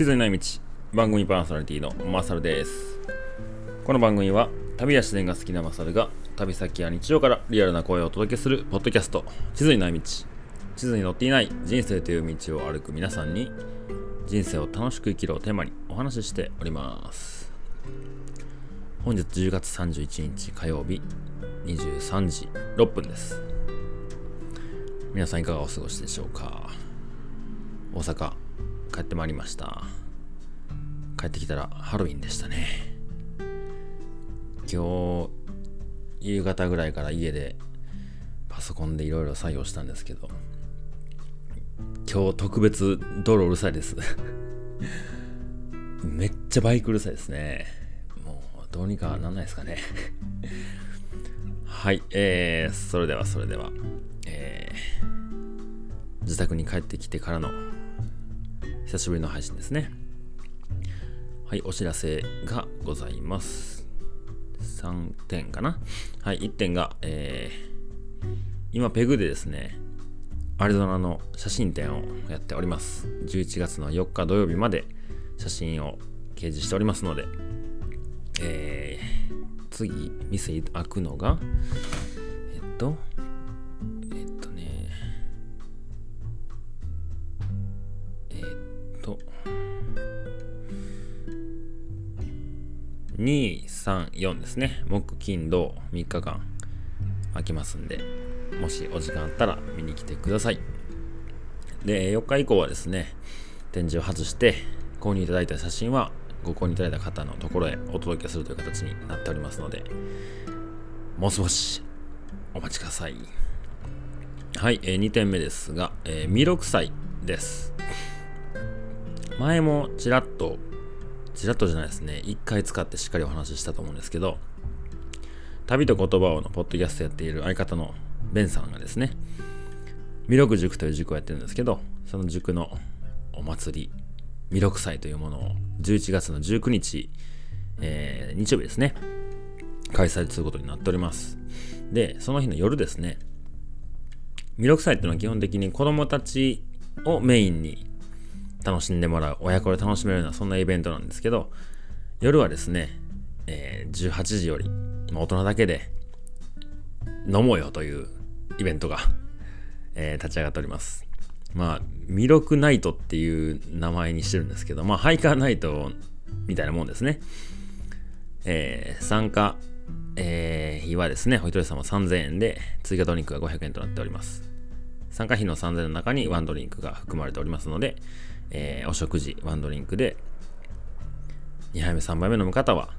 地図にない道番組パーソナリティのマサルです。この番組は旅や自然が好きなマサルが旅先や日常からリアルな声をお届けするポッドキャスト。地図にない道。地図に載っていない人生という道を歩く皆さんに人生を楽しく生きるをテーマにお話ししております。本日10月31日火曜日23時6分です。皆さんいかがお過ごしでしょうか？大阪帰ってまいりました。帰ってきたらハロウィンでしたね。今日夕方ぐらいから家でパソコンでいろいろ作業したんですけど今日特別道路うるさいです。めっちゃバイクうるさいですね。もうどうにかなんないですかね。はいえー、それではそれではえー、自宅に帰ってきてからの久しぶりの配信ですね。はい、お知らせがございます。3点かな？はい、1点が、えー、今、ペグでですね、アリゾナの写真展をやっております。11月の4日土曜日まで写真を掲示しておりますので、えー、次、店開くのが、えっと、2、3、4ですね。木、金、土、3日間空きますんで、もしお時間あったら見に来てください。で、4日以降はですね、展示を外して、購入いただいた写真は、ご購入いただいた方のところへお届けするという形になっておりますので、もう少しお待ちください。はい、えー、2点目ですが、えー、ミロクサイです。前もちらっとちらっとじゃないですね、一回使ってしっかりお話ししたと思うんですけど、旅と言葉をのポッドキャストやっている相方のベンさんがですね、弥勒塾という塾をやってるんですけど、その塾のお祭り、弥勒祭というものを11月の19日、えー、日曜日ですね、開催することになっております。で、その日の夜ですね、弥勒祭っていうのは基本的に子供たちをメインに楽しんでもらう、親子で楽しめるような、そんなイベントなんですけど、夜はですね、えー、18時より、ま、大人だけで飲もうよというイベントが、えー、立ち上がっております。まあ、魅力ナイトっていう名前にしてるんですけど、まあ、ハイカーナイトみたいなもんですね。えー、参加、えー、日はですね、お一人様3000円で、追加ドリンクが500円となっております。参加費の3000円の中にワンドリンクが含まれておりますので、えー、お食事、ワンドリンクで、2杯目、3杯目飲む方は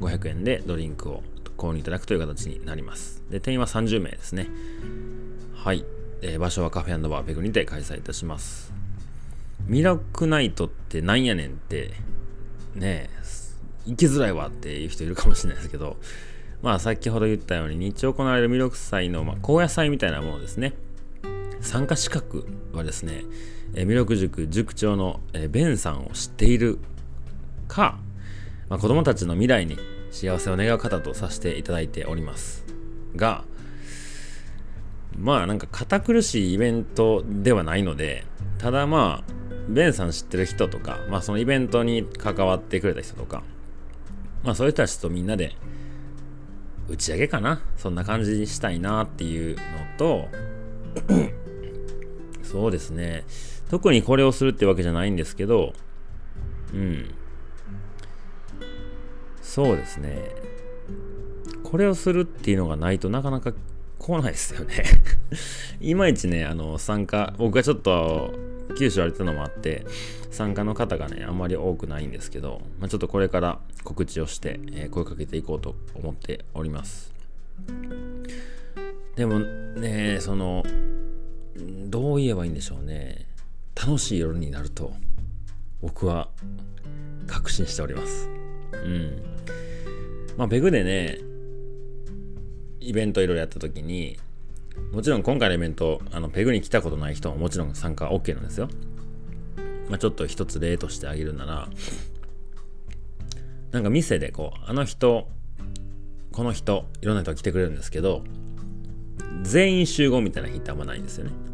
500円でドリンクを購入いただくという形になります。で、定員は30名ですね。はい。えー、場所はカフェバーペグにて開催いたします。ミラクナイトってなんやねんって、ねえ行きづらいわっていう人いるかもしれないですけど、まあ先ほど言ったように日中行われる弥勒祭の、まあ、高野祭みたいなものですね。参加資格はですね、えー、弥勒塾塾長の、えー、ベンさんを知っているか、まあ、子供たちの未来に幸せを願う方とさせていただいておりますがまあなんか堅苦しいイベントではないのでただまあベンさん知ってる人とか、まあ、そのイベントに関わってくれた人とか、まあ、そういう人たちとみんなで打ち上げかなそんな感じにしたいなっていうのと そうですね。特にこれをするってわけじゃないんですけど、うん。そうですね。これをするっていうのがないとなかなか来ないですよね いまいちね、あの、参加、僕がちょっと九州歩いたのもあって、参加の方がね、あんまり多くないんですけど、まあ、ちょっとこれから告知をして、えー、声かけていこうと思っております。でもね、その、どう言えばいいんでしょうね楽しい夜になると僕は確信しております。うん。まあペグでねイベントいろいろやった時にもちろん今回のイベントあのペグに来たことない人ももちろん参加 OK なんですよ。まあちょっと一つ例としてあげるならなんか店でこうあの人この人いろんな人が来てくれるんですけど全員集合みたいな日ってあんまないんですよね。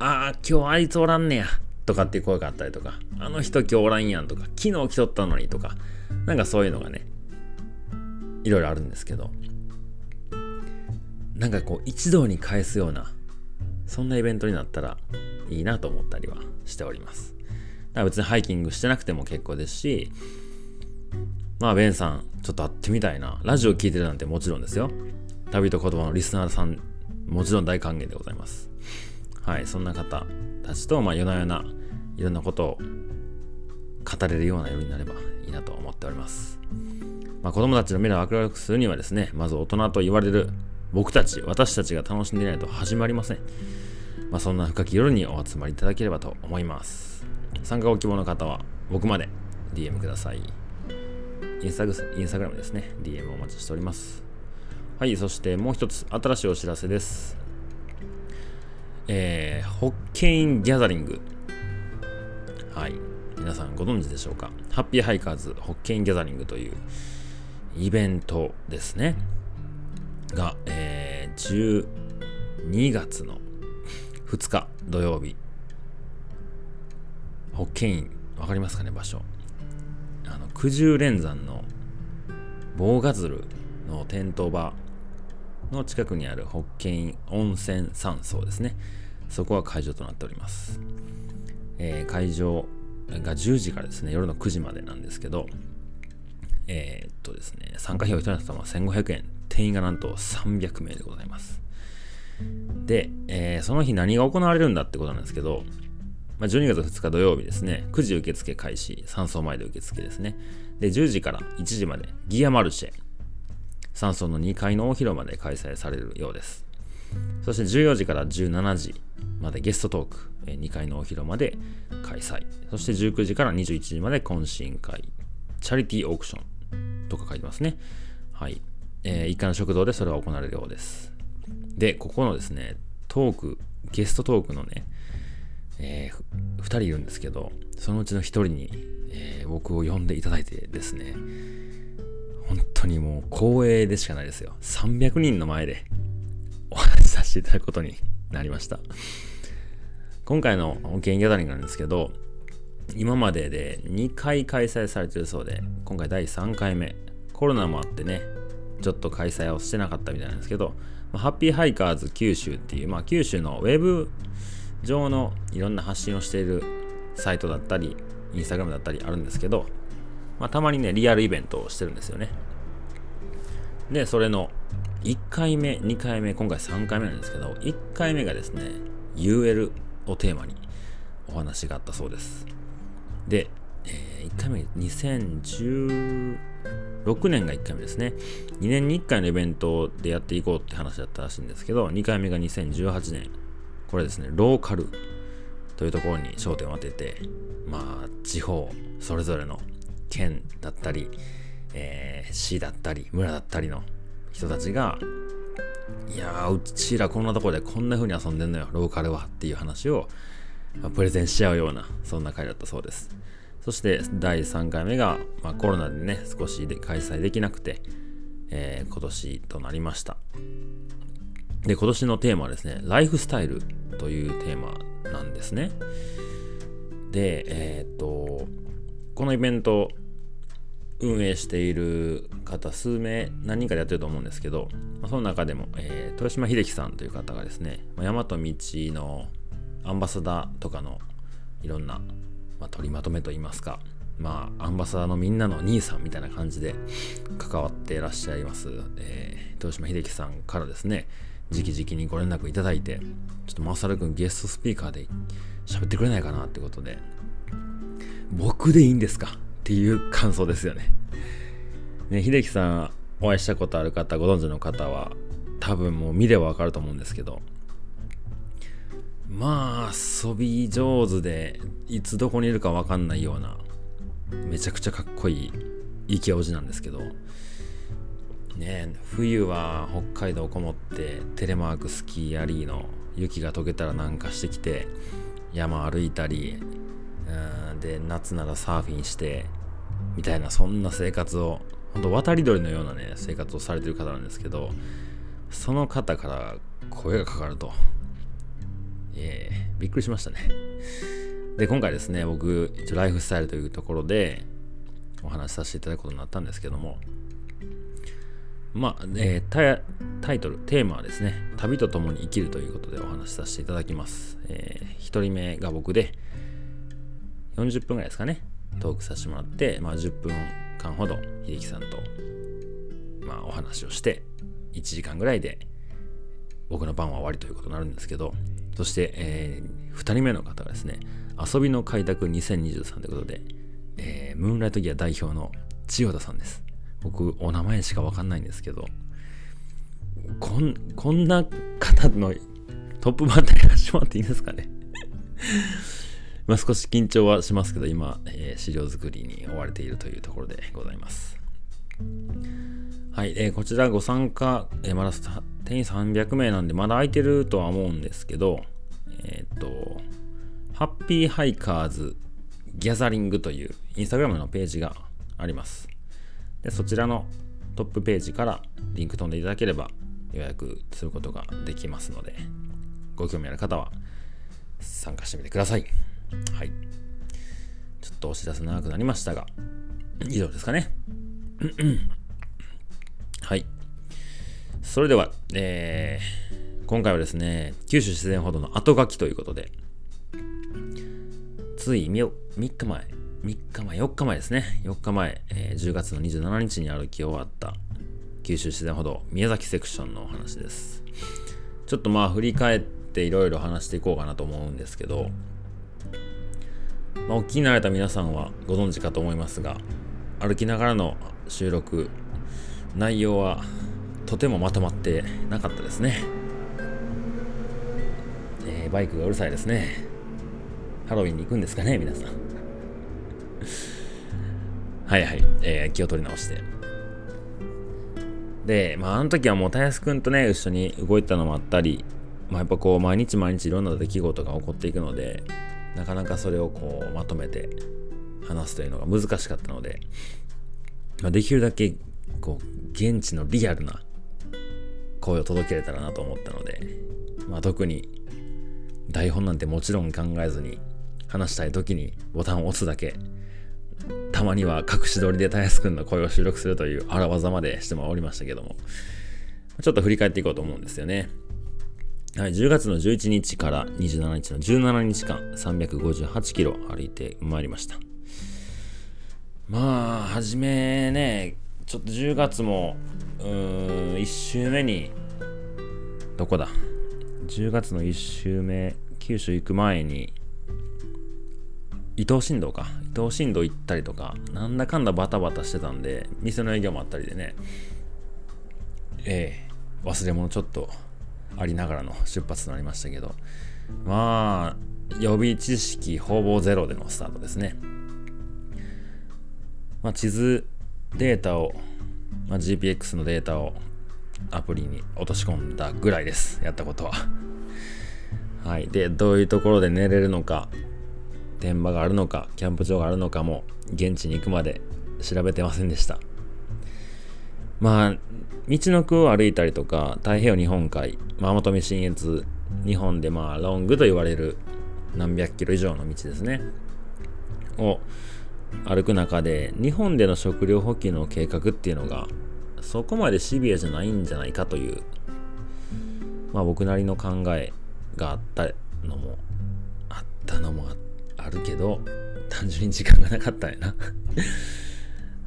ああ、今日あいつおらんねや。とかっていう声があったりとか、あの人今日おらんやんとか、昨日来とったのにとか、なんかそういうのがね、いろいろあるんですけど、なんかこう一堂に返すような、そんなイベントになったらいいなと思ったりはしております。だから別にハイキングしてなくても結構ですし、まあ、ベンさん、ちょっと会ってみたいな。ラジオ聞いてるなんてもちろんですよ。旅と言葉のリスナーさん、もちろん大歓迎でございます。はい、そんな方たちと、まあ、夜な夜ないろんなことを語れるような夜になればいいなと思っております。まあ、子供たちの未来を明るくするにはですね、まず大人と言われる僕たち、私たちが楽しんでいないと始まりません。まあ、そんな深き夜にお集まりいただければと思います。参加ご希望の方は僕まで DM ください。インスタグラムですね。DM をお待ちしております。はい、そしてもう一つ、新しいお知らせです。えー、ホッケインギャザリング。はい。皆さんご存知でしょうか？ハッピーハイカーズホッケインギャザリングというイベントですね。が、えー、12月の2日土曜日。ホッケイン、わかりますかね、場所。あの九十連山の棒ガズルの点灯場の近くにあるホッケイン温泉山荘ですねそこが会場となっております、えー、会場が10時からですね夜の9時までなんですけどえー、っとですね参加費用1人様1500円定員がなんと300名でございますで、えー、その日何が行われるんだってことなんですけどまあ、12月2日土曜日ですね、9時受付開始、3層前で受付ですね。で、10時から1時までギアマルシェ、3層の2階の大広間で開催されるようです。そして14時から17時までゲストトーク、2階の大広間で開催。そして19時から21時まで懇親会、チャリティーオークションとか書いてますね。はい。えー、1階の食堂でそれは行われるようです。で、ここのですね、トーク、ゲストトークのね、えー、2人いるんですけど、そのうちの1人に、えー、僕を呼んでいただいてですね、本当にもう光栄でしかないですよ。300人の前でせていただくことになりました。今回の保険ギャザリングなんですけど、今までで2回開催されてるそうで、今回第3回目。コロナもあってね、ちょっと開催をしてなかったみたいなんですけど、ハッピーハイカーズ九州っていう、まあ、九州のウェブ上のいろんな発信をしているサイトだったり、インスタグラムだったりあるんですけど、まあ、たまにね、リアルイベントをしてるんですよね。で、それの1回目、2回目、今回3回目なんですけど、1回目がですね、UL をテーマにお話があったそうです。で、えー、1回目、2016年が1回目ですね。2年に1回のイベントでやっていこうって話だったらしいんですけど、2回目が2018年これですね、ローカルというところに焦点を当てて、まあ、地方、それぞれの県だったり、えー、市だったり、村だったりの人たちが、いやー、うちらこんなとこでこんな風に遊んでんのよ、ローカルはっていう話を、まあ、プレゼンし合うような、そんな回だったそうです。そして第3回目が、まあ、コロナでね、少しで開催できなくて、えー、今年となりました。で、今年のテーマはですね、ライフスタイルというテーマなんですね。で、えー、っと、このイベント、運営している方数名何人かでやってると思うんですけど、まあ、その中でも、えー、豊島秀樹さんという方がですね、まあ、大和道のアンバサダーとかのいろんな、まあ、取りまとめといいますか、まあ、アンバサダーのみんなの兄さんみたいな感じで 関わってらっしゃいます、えー、豊島秀樹さんからですね、直々にご連絡いただいて、ちょっとマサル君ゲストスピーカーで喋ってくれないかなってことで、僕でいいんですか？っていう感想ですよね。ね、秀樹さんお会いしたことある方、ご存知の方は、多分もう見ればわかると思うんですけど、まあ、遊び上手で、いつどこにいるかわかんないような、めちゃくちゃかっこいい、イケオジなんですけど、ね冬は北海道こもってテレマークスキーアリーの雪が溶けたらなんかしてきて山歩いたりうんで夏ならサーフィンしてみたいなそんな生活を本当渡り鳥のようなね生活をされてる方なんですけどその方から声がかかると。えー、びっくりしましたね。で、今回ですね、僕、一応ライフスタイルというところでお話しさせていただくことになったんですけども、まあ、えー、タイトル、テーマはですね、旅と共に生きるということでお話しさせていただきます。えー、1人目が僕で、40分ぐらいですかね、トークさせてもらって、まあ、10分間ほど秀樹さんと、まあ、お話をして、1時間ぐらいで僕の番は終わりということになるんですけど、そして、えー、2人目の方がですね、遊びの開拓2023ということで、えー、ムーンライトギア代表の千代田さんです。僕、お名前しかわかんないんですけど、こん、こんな方のトップバッターやらしてもらっていいですかね？まあ少し緊張はしますけど、今、えー、資料作りに追われているというところでございます。はい、えー、こちらご参加、えー、まだ定員300名なんで、まだ空いてるとは思うんですけど、えっ、と、ハッピーハイカーズギャザリングというインスタグラムのページがあります。でそちらのトップページからリンク飛んでいただければ予約することができますので、ご興味ある方は参加してみてください。はい。ちょっとお知らせ長くなりましたが、以上ですかね。はい。それでは、えー、今回はですね、九州自然ほどの後書きということで、つい 3, 3日前、3日前、4日前ですね。4日前、えー、10月の27日に歩き終わった九州自然歩道宮崎セクションのお話です。ちょっとまあ振り返っていろいろ話していこうかなと思うんですけど、まあ、お聞きになられた皆さんはご存知かと思いますが、歩きながらの収録、内容はとてもまとまってなかったですね。えー、バイクがうるさいですね。ハロウィンに行くんですかね、皆さん。はいはい、えー、気を取り直して。で、まあ、あの時はもう、たやすくんとね、一緒に動いたのもあったり、まあ、やっぱこう、毎日毎日いろんな出来事が起こっていくので、なかなかそれをこう、まとめて話すというのが難しかったので、まあ、できるだけ、こう、現地のリアルな声を届けれたらなと思ったので、まあ、特に台本なんてもちろん考えずに話したい時にボタンを押すだけたまには隠し撮りでたやすくんの声を収録するという荒技までしてもおりましたけども、ちょっと振り返っていこうと思うんですよね。はい、10月の11日から27日の17日間、358キロ歩いてまいりました。まあ、はじめね、ちょっと10月も、うーん、1週目に、どこだ ?10 月の1週目、九州行く前に、伊東新道か。伊東新道行ったりとか、なんだかんだバタバタしてたんで、店の営業もあったりでね、ええ忘れ物ちょっとありながらの出発となりましたけど、まあ、予備知識ほぼゼロでのスタートですね。まあ、地図データを、まあ、GPX のデータをアプリに落とし込んだぐらいです。やったことは。はい。で、どういうところで寝れるのか、天場があるのか、キャンプ場があるのかも、現地に行くまで調べてませんでした。まあ、道の区を歩いたりとか、太平洋日本海、ママトミ新越、日本でまあ、ロングと言われる何百キロ以上の道ですね。を歩く中で、日本での食料補給の計画っていうのが、そこまでシビアじゃないんじゃないかという、まあ僕なりの考えがあったのも、あったのも、あるけど、単純に時間がなかったんやな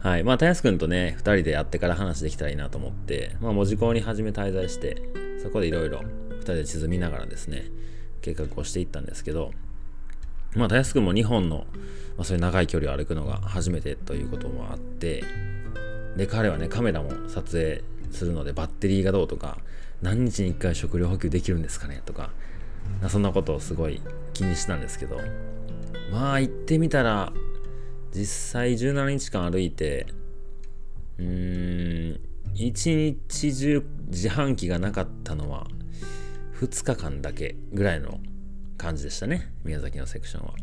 はい。まあ、たやすくんとね、二人で会ってから話できたらいいなと思って、まあ、文字工に初め滞在して、そこでいろいろ二人で地図見ながらですね、計画をしていったんですけど、まあ、たやすくんも日本の、まあ、そういう長い距離を歩くのが初めてということもあって、で、彼はね、カメラも撮影するので、バッテリーがどうとか、何日に一回食料補給できるんですかねとか、そんなことをすごい気にしたんですけど、まあ行ってみたら実際17日間歩いてうーん一日中自販機がなかったのは2日間だけぐらいの感じでしたね。宮崎のセクションは。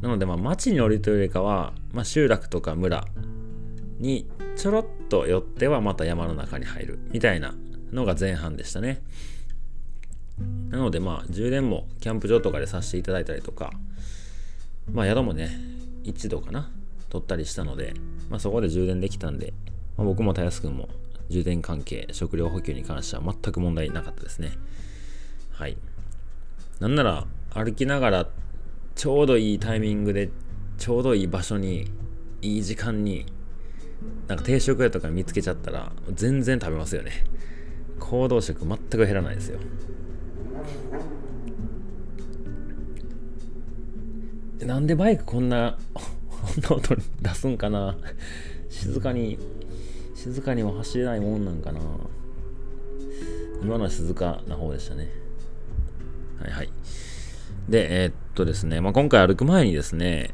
なのでまあ町に降りるというよりかは、まあ、集落とか村にちょろっと寄ってはまた山の中に入るみたいなのが前半でしたね。なのでまあ充電もキャンプ場とかでさせていただいたりとかまあ宿もね、一度かな、取ったりしたので、まあそこで充電できたんで、まあ、僕もたやすくんも充電関係、食料補給に関しては全く問題なかったですね。はい。なんなら歩きながらちょうどいいタイミングでちょうどいい場所にいい時間になんか定食屋とか見つけちゃったら全然食べますよね行動食全く減らないですよなんでバイクこんなこんな音出すんかな。静かに静かには走れないもんなんかな。今のは静かな方でしたね。はいはい。でえー、っとですね、まあ、今回歩く前にですね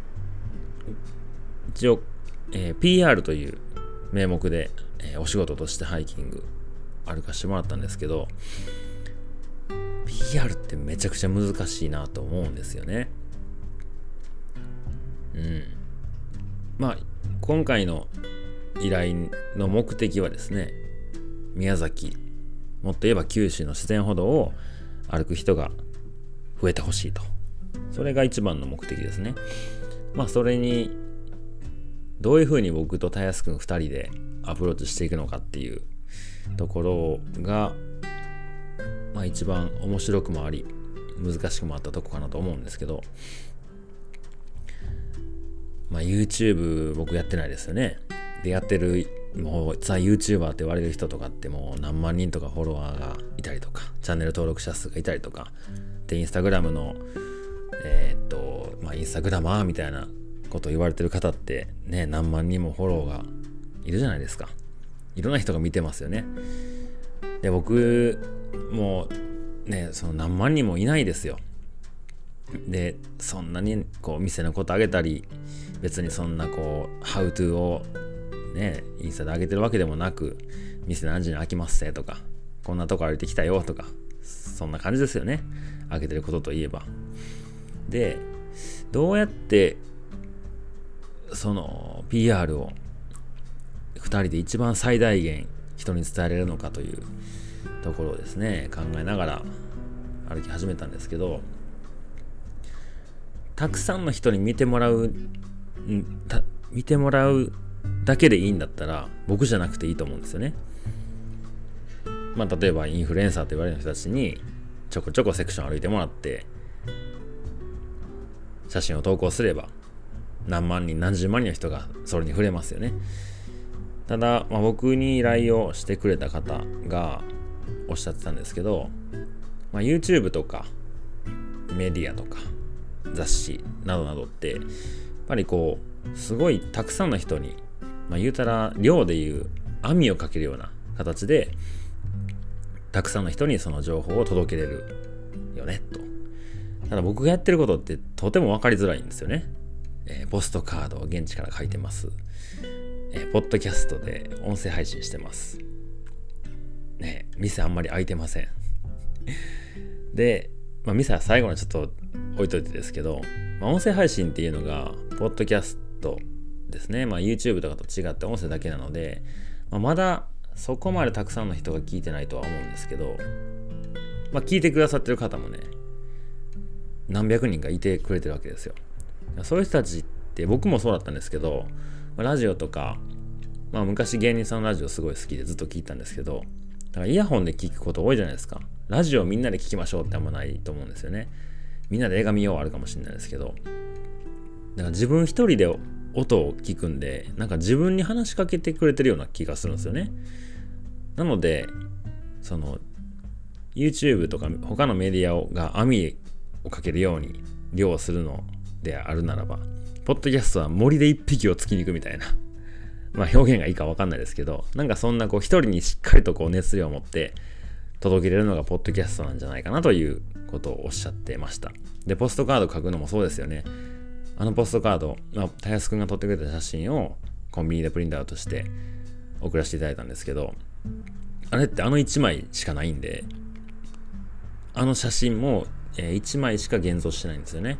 一応、えー、PR という名目で、えー、お仕事としてハイキング歩かしてもらったんですけど PR ってめちゃくちゃ難しいなと思うんですよね。うん。まあ今回の依頼の目的はですね宮崎もっと言えば九州の自然歩道を歩く人が増えてほしいと。それが一番の目的ですね。まあそれにどういうふうに僕とたやすくん2人でアプローチしていくのかっていうところが、まあ、一番面白くもあり難しくもあったとこかなと思うんですけど、まあ、YouTube 僕やってないですよね。でやってるもうザ YouTuber って言われる人とかってもう何万人とかフォロワーがいたりとかチャンネル登録者数がいたりとかでインスタグラムのえー、っとまあインスタグラマーみたいなこと言われてる方ってね、何万人もフォローがいるじゃないですか。いろんな人が見てますよね。で、僕もうね、その何万人もいないですよ。で、そんなにこう店のことあげたり、別にそんなこう、ハウトゥーをね、インスタで上げてるわけでもなく、店何時に開きますせとか、こんなとこ歩いてきたよとか、そんな感じですよね。開けてることといえば。で、どうやってその PR を2人で一番最大限人に伝えれるのかというところをですね考えながら歩き始めたんですけどたくさんの人に見てもらう見てもらうだけでいいんだったら僕じゃなくていいと思うんですよね。まあ例えばインフルエンサーと言われる人たちにちょこちょこセクション歩いてもらって写真を投稿すれば何万人何十万人の人がそれに触れますよねただ、まあ、僕に依頼をしてくれた方がおっしゃってたんですけど、まあ、YouTube とかメディアとか雑誌などなどってやっぱりこうすごいたくさんの人に、まあ、言うたら量でいう網をかけるような形でたくさんの人にその情報を届けれるよねとただ僕がやってることってとても分かりづらいんですよねえー、ポストカードを現地から書いてます。えー、ポッドキャストで音声配信してます。ね、店あんまり開いてません。で、まあ、店は最後にちょっと置いといてですけど、まあ、音声配信っていうのが、ポッドキャストですね。まあ、YouTube とかと違って音声だけなので、まあ、まだそこまでたくさんの人が聞いてないとは思うんですけど、まあ、聞いてくださってる方もね、何百人かいてくれてるわけですよ。そういう人たちって僕もそうだったんですけど、ラジオとか、まあ昔芸人さんのラジオすごい好きでずっと聞いたんですけど、だからイヤホンで聞くこと多いじゃないですか。ラジオみんなで聞きましょうってあんまないと思うんですよね。みんなで映画見ようあるかもしれないですけど。だから自分一人で音を聞くんで、なんか自分に話しかけてくれてるような気がするんですよね。なので、その、YouTube とか他のメディアが網をかけるように量をするのであるならば、ポッドキャストは森で一匹を突きに行くみたいな。まあ表現がいいかわかんないですけど、なんかそんなこう一人にしっかりとこう熱量を持って届けれるのがポッドキャストなんじゃないかなということをおっしゃってました。で、ポストカード書くのもそうですよね。あのポストカード、まあ、たやすくんが撮ってくれた写真をコンビニでプリントアウトして送らせていただいたんですけど、あれってあの1枚しかないんで、あの写真も、え1枚しか現像してないんですよね。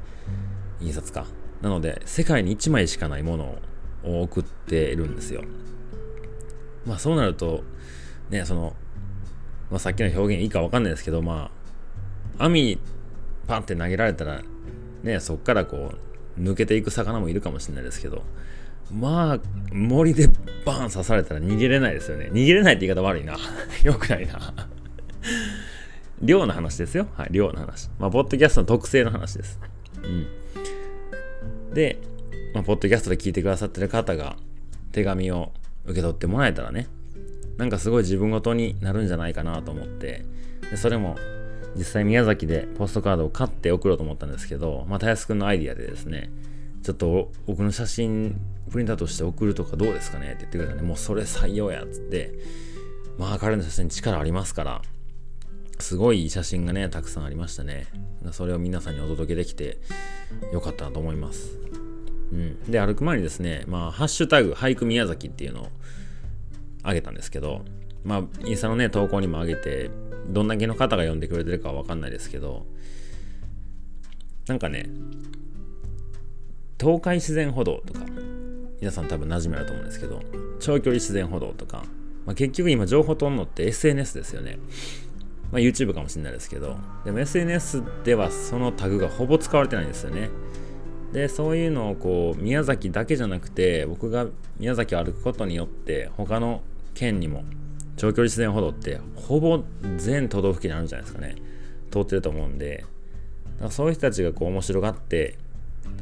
印刷か。なので、世界に1枚しかないものを送っているんですよ。まあそうなると、ね、その、まあ、さっきの表現いいかわかんないですけど、まあ、網パンって投げられたら、ね、そっからこう、抜けていく魚もいるかもしれないですけどまあ森でバーン刺されたら逃げれないですよね。逃げれないって言い方悪いな。よくないな。量の話ですよ。はい量の話。まあポッドキャストの特性の話です。うん。で、まあ、ポッドキャストで聞いてくださってる方が手紙を受け取ってもらえたらねなんかすごい自分ごとになるんじゃないかなと思ってでそれも実際宮崎でポストカードを買って送ろうと思ったんですけど、まあ、たやすくんのアイディアでですね、ちょっと僕の写真プリンターとして送るとかどうですかねって言ってくれたんで、もうそれ採用やっつって、まあ彼の写真力ありますから、すごいいい写真がね、たくさんありましたね。それを皆さんにお届けできてよかったなと思います。うん。で、歩く前にですね、まあ、ハッシュタグ、俳句宮崎っていうのをあげたんですけど、まあ、インスタのね、投稿にもあげて、どんだけの方が読んでくれてるかはわかんないですけど、なんかね、東海自然歩道とか、皆さん多分馴染みあると思うんですけど、長距離自然歩道とか、まあ、結局今情報とんのって SNS ですよね。まあ、YouTube かもしれないですけど、でも SNS ではそのタグがほぼ使われてないんですよね。で、そういうのをこう、宮崎だけじゃなくて、僕が宮崎を歩くことによって、他の県にも長距離自然歩道ってほぼ全都道府県にあるんじゃないですかね。通ってると思うんで。だからそういう人たちがこう面白がって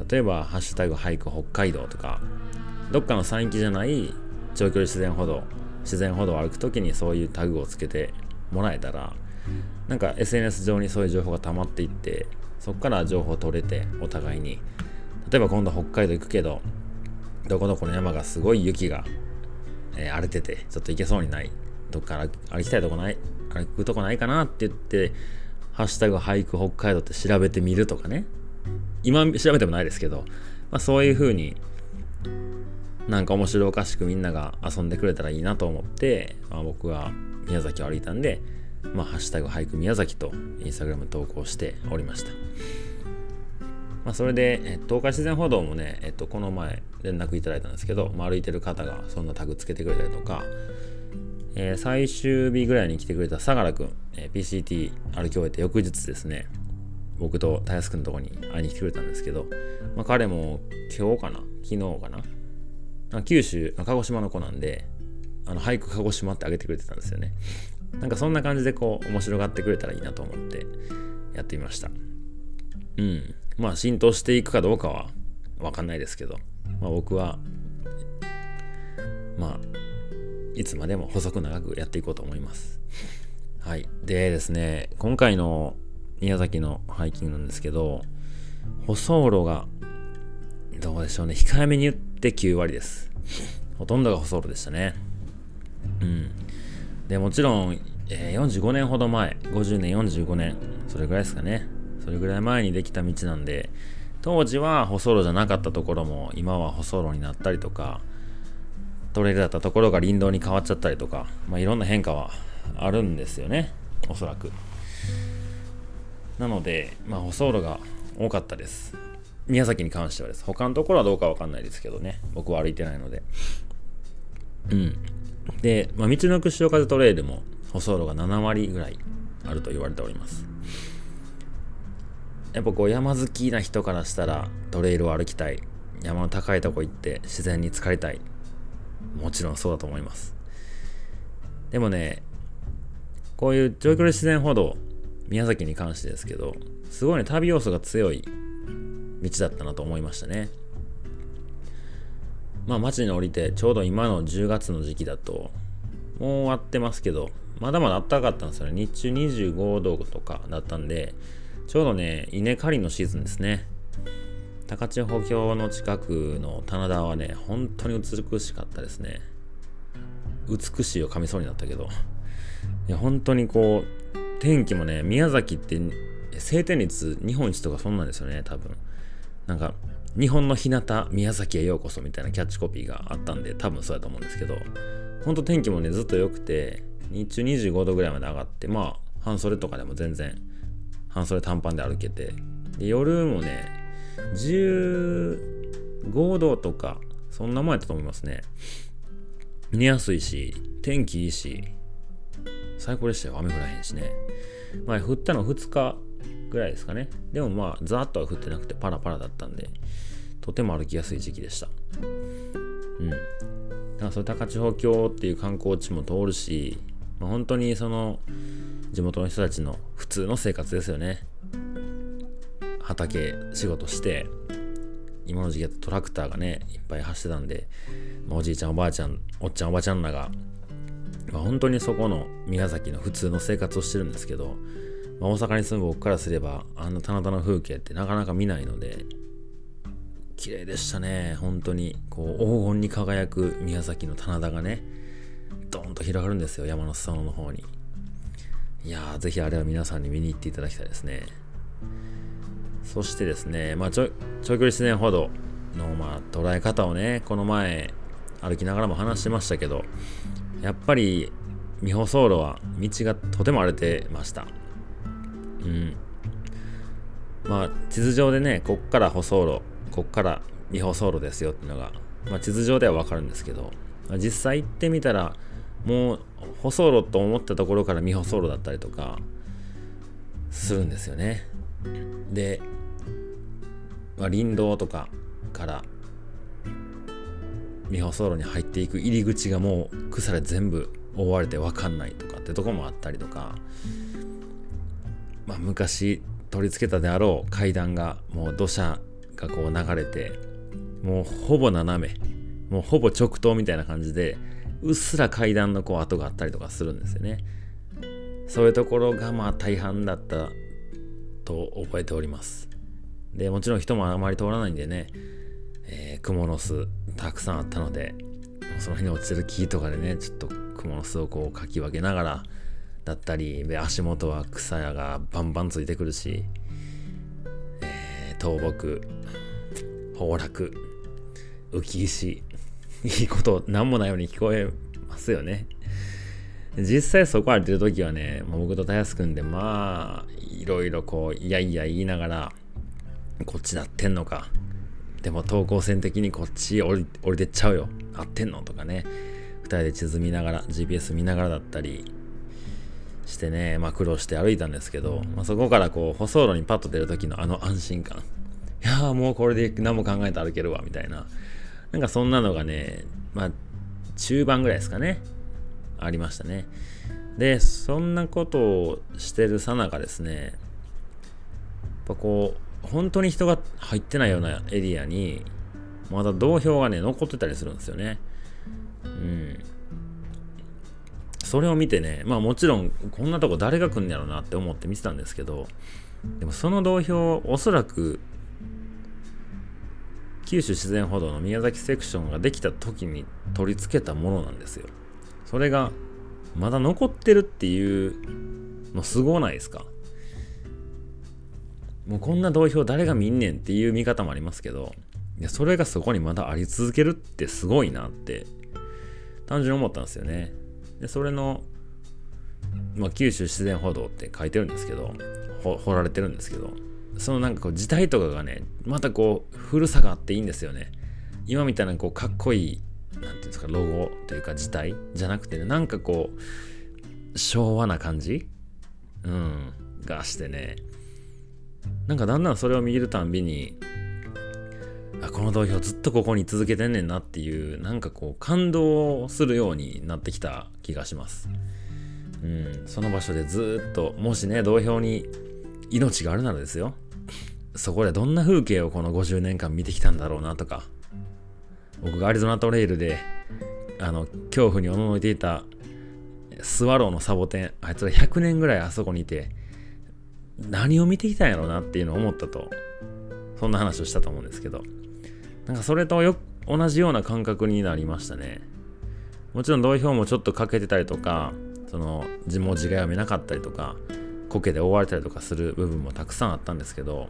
例えば「ハッシュタグ俳句北海道」とかどっかの山域じゃない長距離自然歩道自然歩道を歩く時にそういうタグをつけてもらえたらなんか SNS 上にそういう情報が溜まっていってそこから情報を取れてお互いに。例えば今度北海道行くけどどこどこの山がすごい雪が、えー、荒れててちょっと行けそうにないどっから歩きたいとこない、歩くとこないかなって言って、ハッシュタグ俳句北海道って調べてみるとかね。今調べてもないですけど、まあ、そういう風になんか面白おかしくみんなが遊んでくれたらいいなと思って、まあ、僕は宮崎を歩いたんで、まあ、ハッシュタグ俳句宮崎とインスタグラム投稿しておりました。まあ、それで、え東海自然歩道もね、えっと、この前連絡いただいたんですけど、まあ、歩いてる方がそんなタグつけてくれたりとか、えー、最終日ぐらいに来てくれた相良くん、えー、PCT 歩き終えて翌日ですね、僕とたやすくんのとこに会いに来てくれたんですけど、まあ、彼も今日かな昨日かな九州、鹿児島の子なんで、あの俳句鹿児島ってあげてくれてたんですよね。なんかそんな感じでこう面白がってくれたらいいなと思ってやってみました。うん。まあ浸透していくかどうかはわかんないですけど、まあ僕は、まあいつまでも細く長くやっていこうと思います。はい。でですね、今回の宮崎のハイキングなんですけど、舗装路が、どうでしょうね、控えめに言って9割です。ほとんどが舗装路でしたね。うん。で、もちろん、えー、45年ほど前、50年、45年、それぐらいですかね。それぐらい前にできた道なんで、当時は舗装路じゃなかったところも、今は舗装路になったりとか、トレイルだったところが林道に変わっちゃったりとか、まあ、いろんな変化はあるんですよねおそらく。なので、まあ、舗装路が多かったです。宮崎に関してはです。他のところはどうかわかんないですけどね。僕は歩いてないので。うん。で、まあ、道のく潮風トレイルも舗装路が7割ぐらいあると言われております。やっぱこう山好きな人からしたらトレイルを歩きたい山の高いとこ行って自然に浸かりたいもちろんそうだと思います。でもね、こういう長距離自然歩道、宮崎に関してですけど、すごいね、旅要素が強い道だったなと思いましたね。まあ街に降りてちょうど今の10月の時期だと、もう終わってますけど、まだまだ暖かかったんですよね。日中25度とかだったんで、ちょうどね、稲刈りのシーズンですね。高千穂峡の近くの棚田はね、本当に美しかったですね。美しいを噛みそうになったけど。いや、本当にこう、天気もね、宮崎って晴天率日本一とかそんなんですよね、多分。なんか、日本の日向宮崎へようこそみたいなキャッチコピーがあったんで、多分そうやと思うんですけど、本当天気もね、ずっと良くて、日中25度ぐらいまで上がって、まあ、半袖とかでも全然、半袖短パンで歩けて、で夜もね、15度とか、そんなもんやったと思いますね。寝やすいし、天気いいし、最高でしたよ。雨降らへんしね。まあ、降ったの2日ぐらいですかね。でもまあ、ざーっとは降ってなくて、パラパラだったんで、とても歩きやすい時期でしたうんだからそれ高千穂峡っていう観光地も通るし、まあ、本当にその地元の人たちの普通の生活ですよね。畑仕事して今の時期だとトラクターがねいっぱい走ってたんで、まあ、おじいちゃんおばあちゃんおっちゃんおばちゃんらが、まあ、本当にそこの宮崎の普通の生活をしてるんですけど、まあ、大阪に住む僕からすればあんな棚田の風景ってなかなか見ないので綺麗でしたね。本当にこう黄金に輝く宮崎の棚田がねドーンと広がるんですよ山の裾野の方に。いやーぜひあれは皆さんに見に行っていただきたいですねそしてですね、まあ、ちょ長距離自然歩道の、まあ、捉え方をね、この前、歩きながらも話してましたけど、やっぱり、未舗走路は道がとても荒れてました。うん。まあ、地図上でね、こっから舗装路、こっから未舗走路ですよっていうのが、まあ、地図上ではわかるんですけど、実際行ってみたら、もう舗装路と思ったところから未舗走路だったりとかするんですよね。で、まあ、林道とかから未舗走路に入っていく入り口がもう草で全部覆われて分かんないとかってとこもあったりとか、まあ、昔取り付けたであろう階段がもう土砂がこう流れてもうほぼ斜めもうほぼ直投みたいな感じでうっすら階段のこう跡があったりとかするんですよね。そういうところがまあ大半だったと覚えております。で、もちろん人もあまり通らないんでね、えー、クモの巣たくさんあったので、その辺に落ちてる木とかでね、ちょっとクモの巣をこうかき分けながらだったり、で、足元は草やがバンバンついてくるし、えー、倒木、崩落、浮石、いいこと何もないように聞こえますよね。実際そこ歩いてる時はね、もう僕とたやすくんで、まあ、いろいろこう、いやいや言いながら、こっちなってんのか。でも等高線的にこっち降り降りてっちゃうよ。合ってんのとかね。2人で地図見ながら、GPS 見ながらだったりしてね、まあ苦労して歩いたんですけど、まあ、そこからこう、舗装路にパッと出る時のあの安心感。いやーもうこれで何も考えて歩けるわ、みたいな。なんかそんなのがね、まあ中盤ぐらいですかね。ありましたね。で、そんなことをしてるさなかですね、やっぱこう、本当に人が入ってないようなエリアに、まだ道標がね、残ってたりするんですよね。うん。それを見てね、まあもちろん、こんなとこ誰が来んやろうなって思って見てたんですけど、でもその道標、おそらく、九州自然歩道の宮崎セクションができた時に取り付けたものなんですよ。それが、まだ残ってるっていうのすごないですか？もうこんな同票誰が見んねんっていう見方もありますけど、いやそれがそこにまだあり続けるってすごいなって単純に思ったんですよね。で、それの、まあ、九州自然歩道って書いてるんですけど、掘られてるんですけど、そのなんかこう字体とかがね、またこう古さがあっていいんですよね。今みたいなこうかっこいい、なんていうんですか、ロゴというか字体じゃなくてね、なんかこう、昭和な感じ？うん、がしてね、なんかだんだんそれを見るたんびにあこの投票ずっとここに続けてんねんなっていうなんかこう感動するようになってきた気がします。うんその場所でずっともしね同票に命があるならですよ。そこでどんな風景をこの50年間見てきたんだろうなとか僕がアリゾナトレイルであの恐怖におののいていたスワローのサボテンあいつら100年ぐらいあそこにいて何を見てきたんやろうなっていうのを思ったと、そんな話をしたと思うんですけど、なんかそれとよ同じような感覚になりましたね。もちろん同票もちょっと欠けてたりとか、その字文字が読めなかったりとか、苔で覆われたりとかする部分もたくさんあったんですけど、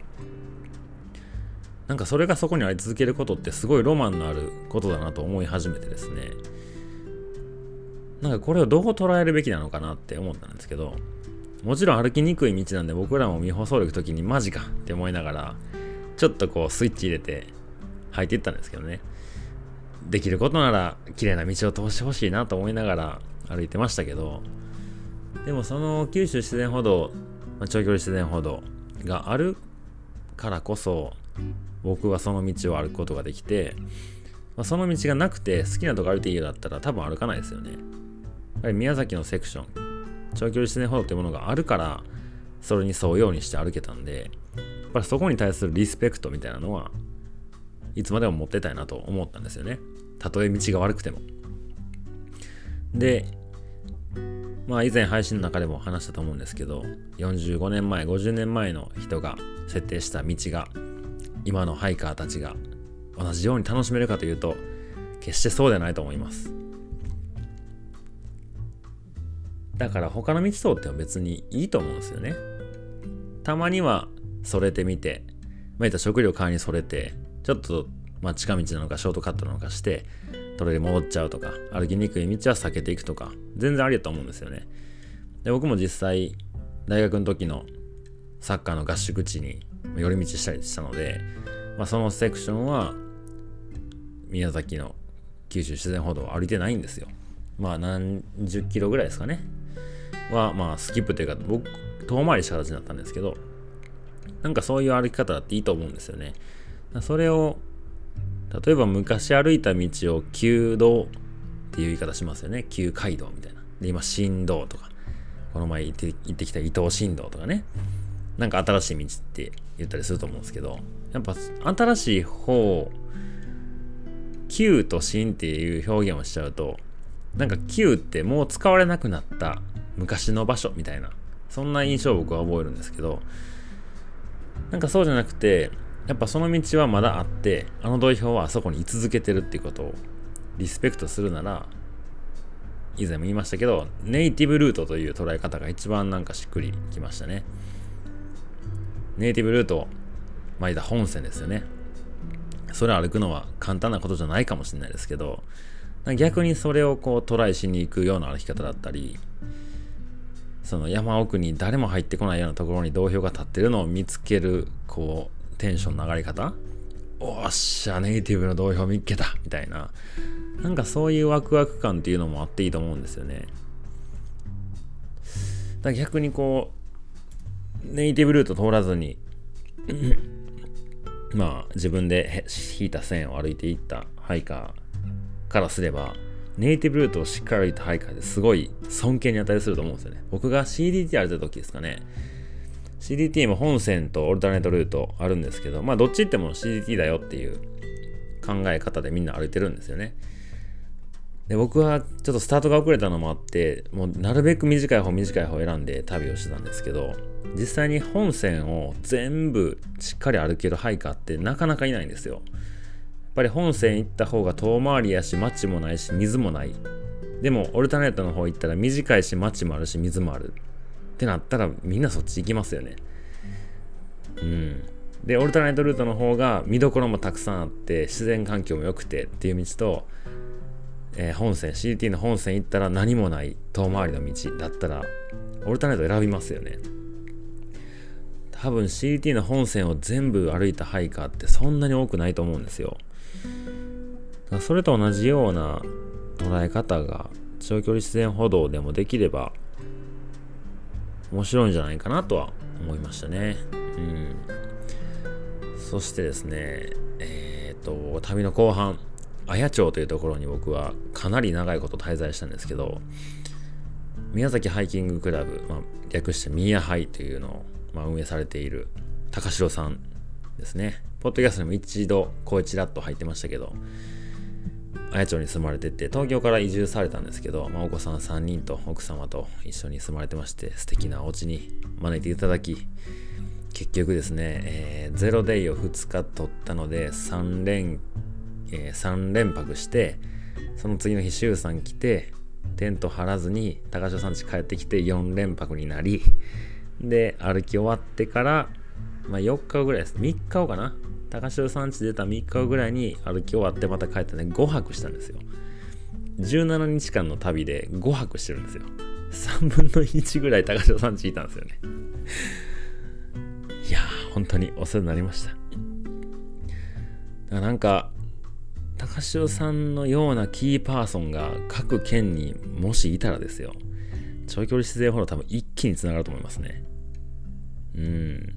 なんかそれがそこにあり続けることってすごいロマンのあることだなと思い始めてですね、なんかこれをどう捉えるべきなのかなって思ったんですけど、もちろん歩きにくい道なんで僕らも未舗装る時にマジかって思いながらちょっとこうスイッチ入れて入っていったんですけどね。できることなら綺麗な道を通してほしいなと思いながら歩いてましたけどでもその九州自然歩道、まあ、長距離自然歩道があるからこそ僕はその道を歩くことができて、まあ、その道がなくて好きなとこ歩いていいよだったら多分歩かないですよね。やっぱり宮崎のセクション、長距離自然歩道というものがあるから、それに沿うようにして歩けたんで、やっぱりそこに対するリスペクトみたいなのはいつまでも持ってたいなと思ったんですよね。たとえ道が悪くても。で、まあ以前配信の中でも話したと思うんですけど、45年前、50年前の人が設定した道が、今のハイカーたちが同じように楽しめるかというと、決してそうではないと思います。だから他の道通っては別にいいと思うんですよね。たまにはそれてみて、まあ、食料買いにそれて、ちょっと、まあ、近道なのかショートカットなのかして、トレで戻っちゃうとか、歩きにくい道は避けていくとか、全然ありだと思うんですよね。で、僕も実際、大学の時のサッカーの合宿地に寄り道したりしたので、まあ、そのセクションは、宮崎の九州自然歩道を歩いてないんですよ。まあ何十キロぐらいですかね。は、まあスキップというか、僕、遠回りした形になったんですけど、なんかそういう歩き方だっていいと思うんですよね。それを例えば昔歩いた道を旧道っていう言い方しますよね。旧街道みたいな。で、今、新道とか、この前行って行ってきた伊東新道とかね。なんか新しい道って言ったりすると思うんですけど、やっぱ新しい方、旧と新っていう表現をしちゃうと、なんか旧ってもう使われなくなった昔の場所みたいな、そんな印象を僕は覚えるんですけど、なんかそうじゃなくて、やっぱその道はまだあってあの土俵はあそこに居続けてるっていうことをリスペクトするなら以前も言いましたけどネイティブルートという捉え方が一番なんかしっくりきましたね。ネイティブルートまあいた本線ですよねそれ歩くのは簡単なことじゃないかもしれないですけど逆にそれをこうトライしに行くような歩き方だったりその山奥に誰も入ってこないようなところに道標が立ってるのを見つけるこうテンションの上がり方おっしゃ、ネイティブの同票見っけたみたいな。なんかそういうワクワク感っていうのもあっていいと思うんですよね。だ逆にこう、ネイティブルート通らずに まあ自分で引いた線を歩いていったハイカーからすれば、ネイティブルートをしっかり歩いたハイカーですごい尊敬に値すると思うんですよね。僕が CDT 歩いた時ですかね。CDT も本線とオルタネートルートあるんですけど、まあどっち行っても CDT だよっていう考え方でみんな歩いてるんですよね。で、僕はちょっとスタートが遅れたのもあって、もうなるべく短い方短い方選んで旅をしてたんですけど、実際に本線を全部しっかり歩けるハイカーってなかなかいないんですよ。やっぱり本線行った方が遠回りやし、街もないし、水もない。でも、オルタネートの方行ったら短いし、街もあるし、水もある。ってなったらみんなそっち行きますよね。うん。で、オルタナイトルートの方が見どころもたくさんあって、自然環境も良くてっていう道と、えー、本線、CT の本線行ったら何もない遠回りの道だったら、オルタナイト選びますよね。多分 CT の本線を全部歩いたハイカーってそんなに多くないと思うんですよ。それと同じような捉え方が長距離自然歩道でもできれば面白いんじゃないかなとは思いましたね。うん。そしてですね、えっ、と、旅の後半、綾町というところに僕はかなり長いこと滞在したんですけど、宮崎ハイキングクラブ、まあ、略してミヤハイというのを、まあ、運営されている高城さんですね。ポッドキャストにも一度声ちらっと入ってましたけど、綾町に住まれてて、東京から移住されたんですけど、まあ、お子さん3人と奥様と一緒に住まれてまして、素敵なお家に招いていただき、結局ですね、えー、ゼロデイを2日取ったので、3連、えー、3連泊して、その次の日、周さん来て、テント張らずに、高城さん家帰ってきて4連泊になり、で、歩き終わってから、まあ、4日ぐらいです。3日後かな？高城山地出た3日後ぐらいに歩き終わってまた帰ってね、5泊したんですよ。17日間の旅で5泊してるんですよ。3分の1ぐらい高城山地いたんですよね。いやー、本当にお世話になりました。なんか、高城さんのようなキーパーソンが各県にもしいたらですよ。長距離自然歩道多分一気につながると思いますね。うん。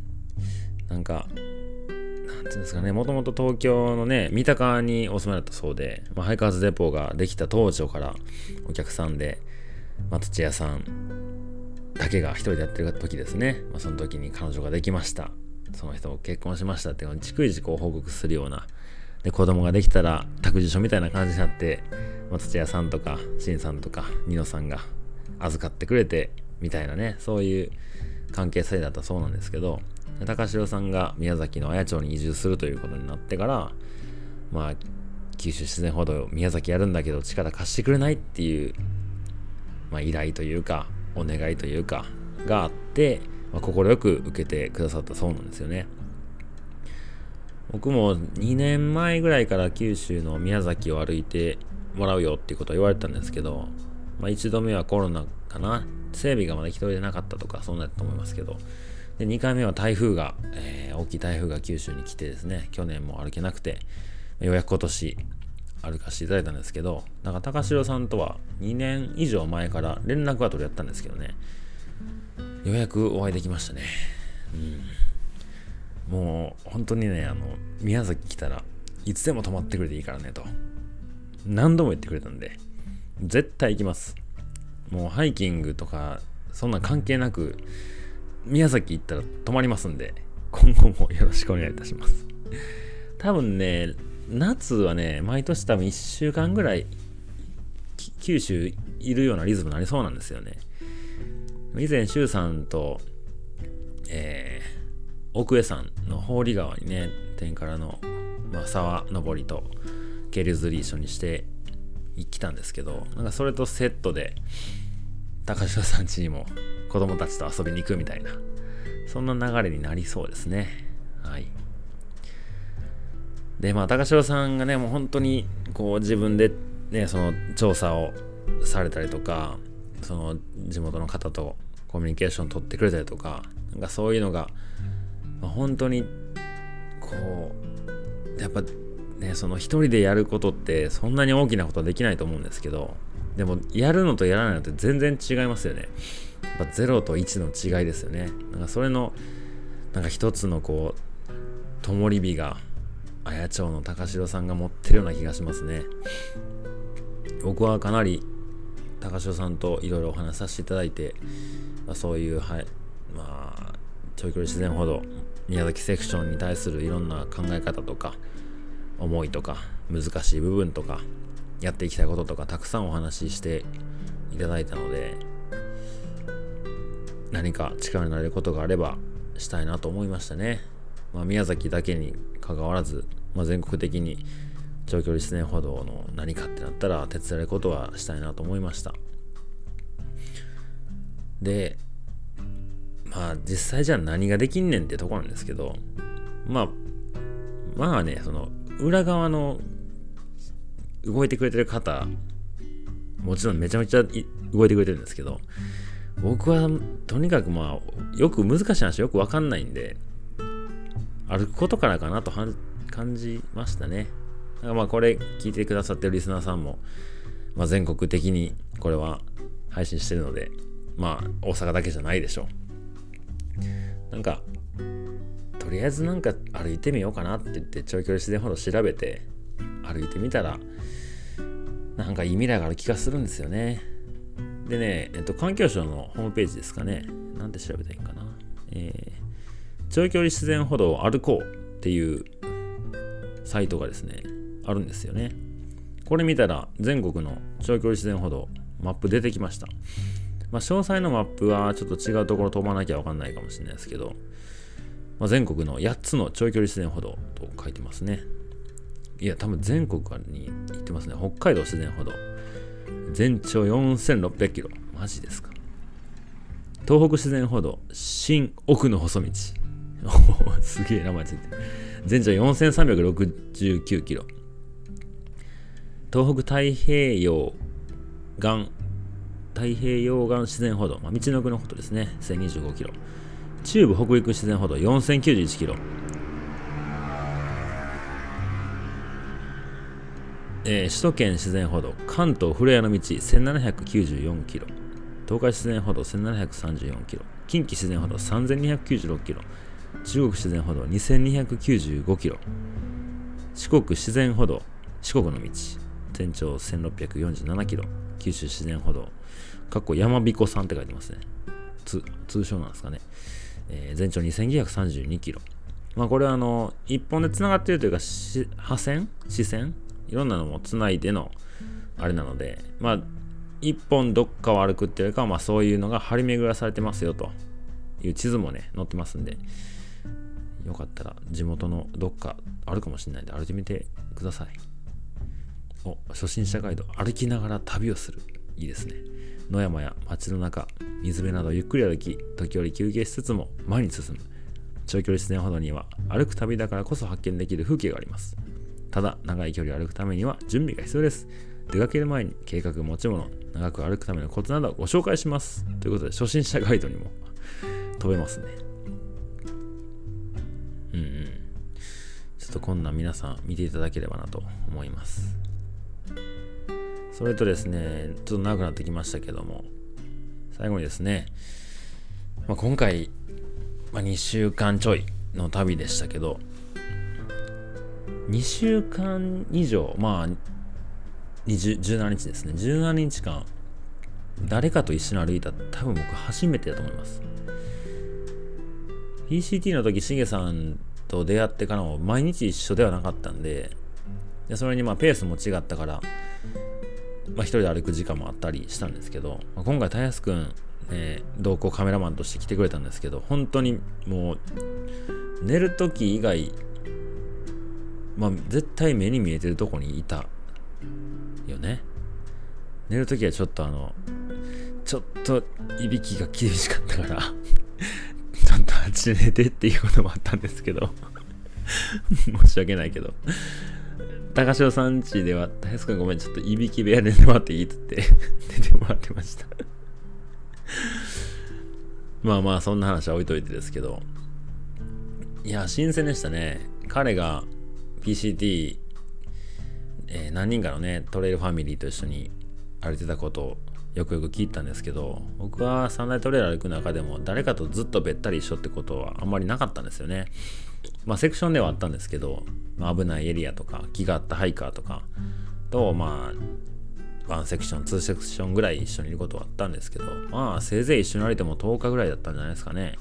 なんか、なんていうんですかね、もともと東京のね、三鷹にお住まいだったそうで、まあ、ハイカーズデポができた当初からお客さんで、まあ、土屋さんだけが一人でやってる時ですね、まあ、その時に彼女ができました。その人も結婚しましたっていうのを逐一こう報告するような、で、子供ができたら託児所みたいな感じになって、まあ、土屋さんとか、しんさんとか、ニノさんが預かってくれて、みたいなね、そういう関係性だったそうなんですけど、高城さんが宮崎の綾町に移住するということになってから、まあ、九州自然ほど宮崎やるんだけど力貸してくれないっていう、まあ、依頼というか、お願いというか、があって、まあ、快く受けてくださったそうなんですよね。僕も2年前ぐらいから九州の宮崎を歩いてもらうよっていうことは言われたんですけど、まあ、1度目はコロナかな。整備がまだ人でなかったとかそうなったと思いますけど。で2回目は台風が、えー、大きい台風が九州に来てですね去年も歩けなくてようやく今年歩かせていただいたんですけどだから高城さんとは2年以上前から連絡は取り合ったんですけどね。ようやくお会いできましたね。うん。もう本当にねあの宮崎来たらいつでも泊まってくれていいからねと。何度も言ってくれたんで絶対行きます。もうハイキングとかそんな関係なく宮崎行ったら泊まりますんで今後もよろしくお願いいたします。多分ね夏はね毎年多分1週間ぐらい九州いるようなリズムになりそうなんですよね。以前周さんとえー、奥江山の法理川にね天からの、まあ、沢登りと渓流釣り一緒にして来たんですけどなんかそれとセットで高城さん家にも子供たちと遊びに行くみたいなそんな流れになりそうですね。はい。でまあ高城さんがねもう本当にこう自分でねその調査をされたりとかその地元の方とコミュニケーション取ってくれたりとかなんかそういうのが、本当にこうやっぱね、その一人でやることってそんなに大きなことはできないと思うんですけど、でもやるのとやらないのって全然違いますよね。やっぱ0と1の違いですよね。なんかそれの、なんか一つのこう、ともり火が、綾町の高城さんが持ってるような気がしますね。僕はかなり高城さんといろいろお話しさせていただいて、まあ、そういう、はい、まあ、長距離自然ほど宮崎セクションに対するいろんな考え方とか、思いとか難しい部分とかやっていきたいこととかたくさんお話ししていただいたので何か力になれることがあればしたいなと思いましたね、まあ、宮崎だけにかかわらず、まあ、全国的に長距離自然歩道の何かってなったら手伝えることはしたいなと思いました。でまあ実際じゃあ何ができんねんってとこなんですけどまあまあねその裏側の動いてくれてる方、もちろんめちゃめちゃ動いてくれてるんですけど、僕はとにかくまあ、よく難しい話よくわかんないんで、歩くことからかなと感じましたね。だからまあこれ聞いてくださってるリスナーさんも、まあ、全国的にこれは配信してるので、まあ大阪だけじゃないでしょう。なんかとりあえずなんか歩いてみようかなって言って長距離自然ほど調べて歩いてみたらなんかいい未来がある気がするんですよね。でね、えっと、環境省のホームページですかね。なんて調べたらいいんかな。えー、長距離自然歩道を歩こうっていうサイトがですねあるんですよね。これ見たら全国の長距離自然歩道マップ出てきました。まあ、詳細のマップはちょっと違うところ飛ばなきゃわかんないかもしれないですけど、まあ、全国の8つの長距離自然歩道と書いてますね。いや、多分全国に行ってますね。北海道自然歩道。全長4600キロ。マジですか。東北自然歩道、新奥の細道。すげえ名前ついてる。全長4369キロ。東北太平洋岸、太平洋岸自然歩道、まあ、道の奥のことですね。1025キロ。中部北陸自然歩道4091キロ、えー、首都圏自然歩道関東古谷の道1794キロ。東海自然歩道1734キロ。近畿自然歩道3296キロ。中国自然歩道2295キロ。四国自然歩道四国の道。全長1647キロ。九州自然歩道かっこ山彦さんって書いてますね。通称なんですかね、えー、全長2932キロ。まあこれはあの一本で繋がってるというか破線？視線？いろんなのも繋いでのあれなのでまあ一本どっかを歩くっていうよりかは、まあ、そういうのが張り巡らされてますよと。いう地図もね載ってますんで。よかったら地元のどっかあるかもしれないんで歩いてみてください。お初心者ガイド歩きながら旅をする。いいですね。野山や街の中水辺などゆっくり歩き時折休憩しつつも前に進む。長距離自然歩道には歩く旅だからこそ発見できる風景があります。ただ長い距離を歩くためには準備が必要です。出かける前に計画持ち物長く歩くためのコツなどをご紹介します。ということで初心者ガイドにも飛べますね。うんうん。ちょっとこんな皆さん見ていただければなと思います。それとですねちょっと長くなってきましたけども最後にですね、まあ、今回、まあ、2週間ちょいの旅でしたけど2週間以上まあ17日ですね。17日間誰かと一緒に歩いた多分僕初めてだと思います。PCT の時しげさんと出会ってからも毎日一緒ではなかったんででそれにまあペースも違ったから、まあ、一人で歩く時間もあったりしたんですけど、まあ、今回たやすくん、えー、同行カメラマンとして来てくれたんですけど本当にもう寝る時以外まあ絶対目に見えてるとこにいたよね。寝るときはちょっとあのちょっといびきが厳しかったからちょっとあっちで寝てっていうこともあったんですけど申し訳ないけど。高潮さんちでは大輔君ごめんちょっといびき部屋で寝てもらっていいっつって 寝てもらってました。まあまあそんな話は置いといてですけど。いや新鮮でしたね。彼が PCT えー、何人かのねトレイルファミリーと一緒に歩いてたことをよくよく聞いたんですけど僕は三大トレイル歩く中でも誰かとずっとべったり一緒ってことはあんまりなかったんですよね。まあセクションではあったんですけど、まあ、危ないエリアとか気があったハイカーとかとまあ1セクション2セクションぐらい一緒にいることはあったんですけどまあせいぜい一緒に歩いても10日ぐらいだったんじゃないですかね。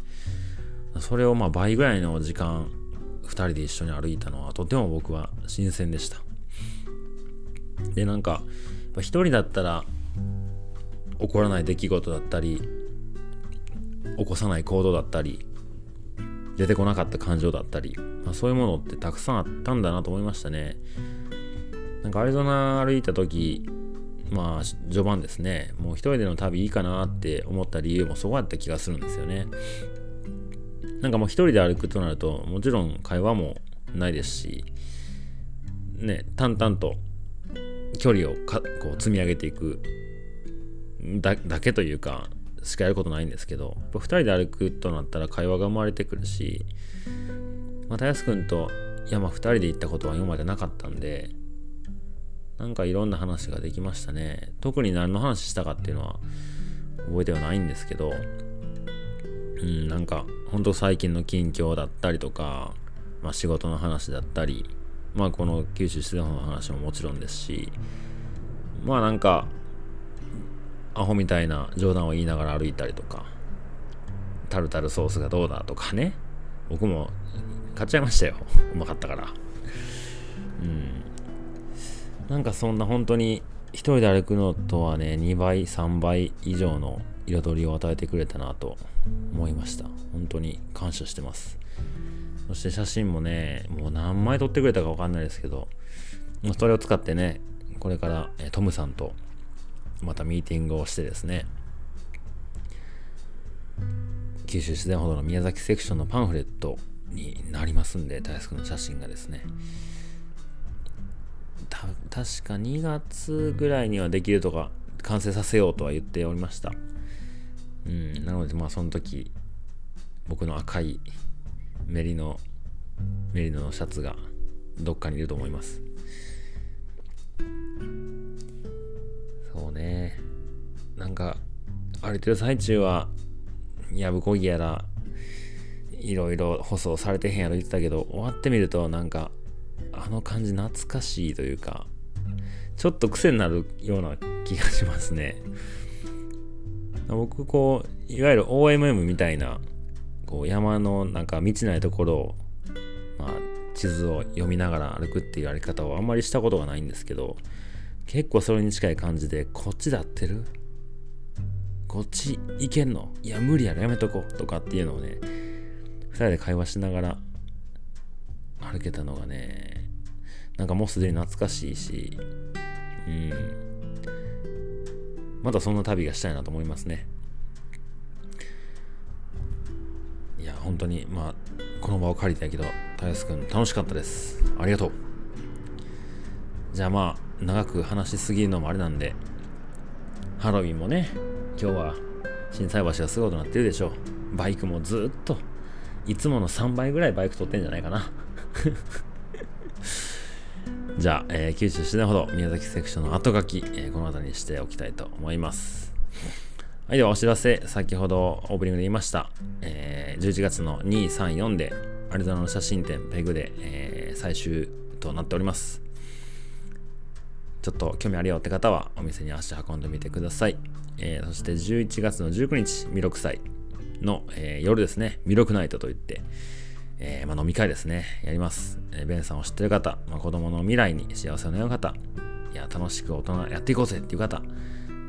それをまあ倍ぐらいの時間2人で一緒に歩いたのはとても僕は新鮮でした。でなんか一人だったら起こらない出来事だったり起こさない行動だったり出てこなかった感情だったり、まあ、そういうものってたくさんあったんだなと思いましたね。なんかアリゾナ歩いた時まあ序盤ですね。もう一人での旅いいかなって思った理由もそこやった気がするんですよね。なんかもう一人で歩くとなるともちろん会話もないですしね淡々と距離をかこう積み上げていくだけというかしかやることないんですけど2人で歩くとなったら会話が生まれてくるし、またやすくんと山2人で行ったことは今までなかったんでなんかいろんな話ができましたね。特に何の話したかっていうのは覚えてはないんですけどうんなんかほんと最近の近況だったりとか、まあ、仕事の話だったりまあこの九州自然の話ももちろんですしまあなんかアホみたいな冗談を言いながら歩いたりとかタルタルソースがどうだとかね。僕も買っちゃいましたよ。うまかったから。うん。なんかそんな本当に一人で歩くのとはね2倍3倍以上の彩りを与えてくれたなと思いました。本当に感謝してます。そして写真もね、もう何枚撮ってくれたかわかんないですけど、それを使ってね、これからトムさんとまたミーティングをしてですね、九州自然歩道の宮崎セクションのパンフレットになりますんで、大好きの写真がですね。確か2月ぐらいにはできるとか、完成させようとは言っておりました。うん、なので、まあその時、僕の赤いメリノメリノのシャツがどっかにいると思いますね。なんか歩いてる最中はやぶこぎやらいろいろ舗装されてへんやろ言ってたけど終わってみるとなんかあの感じ懐かしいというかちょっと癖になるような気がしますね。僕こういわゆる OMM みたいなこう山のなんか道ないところを、まあ、地図を読みながら歩くっていうやり方をあんまりしたことがないんですけど結構それに近い感じでこっちで合ってる？こっち行けんの？いや無理やろやめとこうとかっていうのをね2人で会話しながら歩けたのがねなんかもうすでに懐かしいしうん。またそんな旅がしたいなと思いますね。いや本当にまあこの場を借りたいけどたやすくん楽しかったです。ありがとう。じゃあまあ長く話しすぎるのもあれなんでハロウィンもね今日は心斎橋がすごいとなってるでしょう。バイクもずっといつもの3倍ぐらいバイク取ってんじゃないかな。じゃあ、えー、九州市内ほど宮崎セクションの後書き、えー、この辺りにしておきたいと思います。はい、ではお知らせ、先ほどオープニングで言いました、えー、11月の2、3、4でアリゾナの写真展ペグで、えー、最終となっております。ちょっと興味あるよって方はお店に足運んでみてください。えー、そして11月の19日、弥勒祭の、えー、夜ですね、弥勒ナイトといって、えーまあ、飲み会ですね、やります。えー、ベンさんを知ってる方、まあ、子供の未来に幸せを願う方、いや、楽しく大人やっていこうぜっていう方、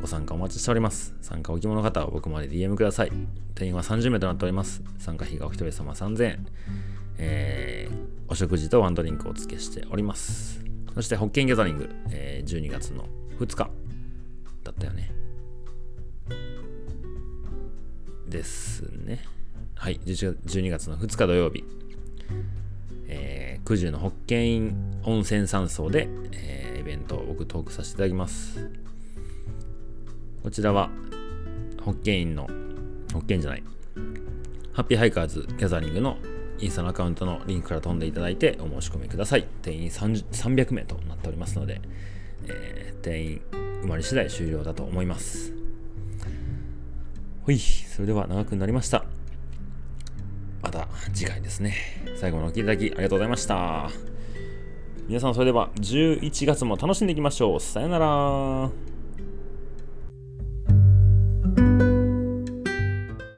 ご参加お待ちしております。参加お希望の方は僕まで DM ください。定員は30名となっております。参加費がお一人様3000円。えー、お食事とワンドリンクをお付けしております。そして、ホッケンギャザリング、えー、12月の2日だったよね。ですね。はい、12月の2日土曜日、えー、九十のホッケン温泉山荘で、えー、イベントを僕トークさせていただきます。こちらは、ホッケインの、ホッケンじゃない、ハッピーハイカーズギャザリングのインスタのアカウントのリンクから飛んでいただいてお申し込みください。定員300名となっておりますので、えー、定員埋まり次第終了だと思います。ほい、それでは長くなりました。また次回ですね。最後までお聴きいただきありがとうございました。皆さんそれでは11月も楽しんでいきましょう。さよなら。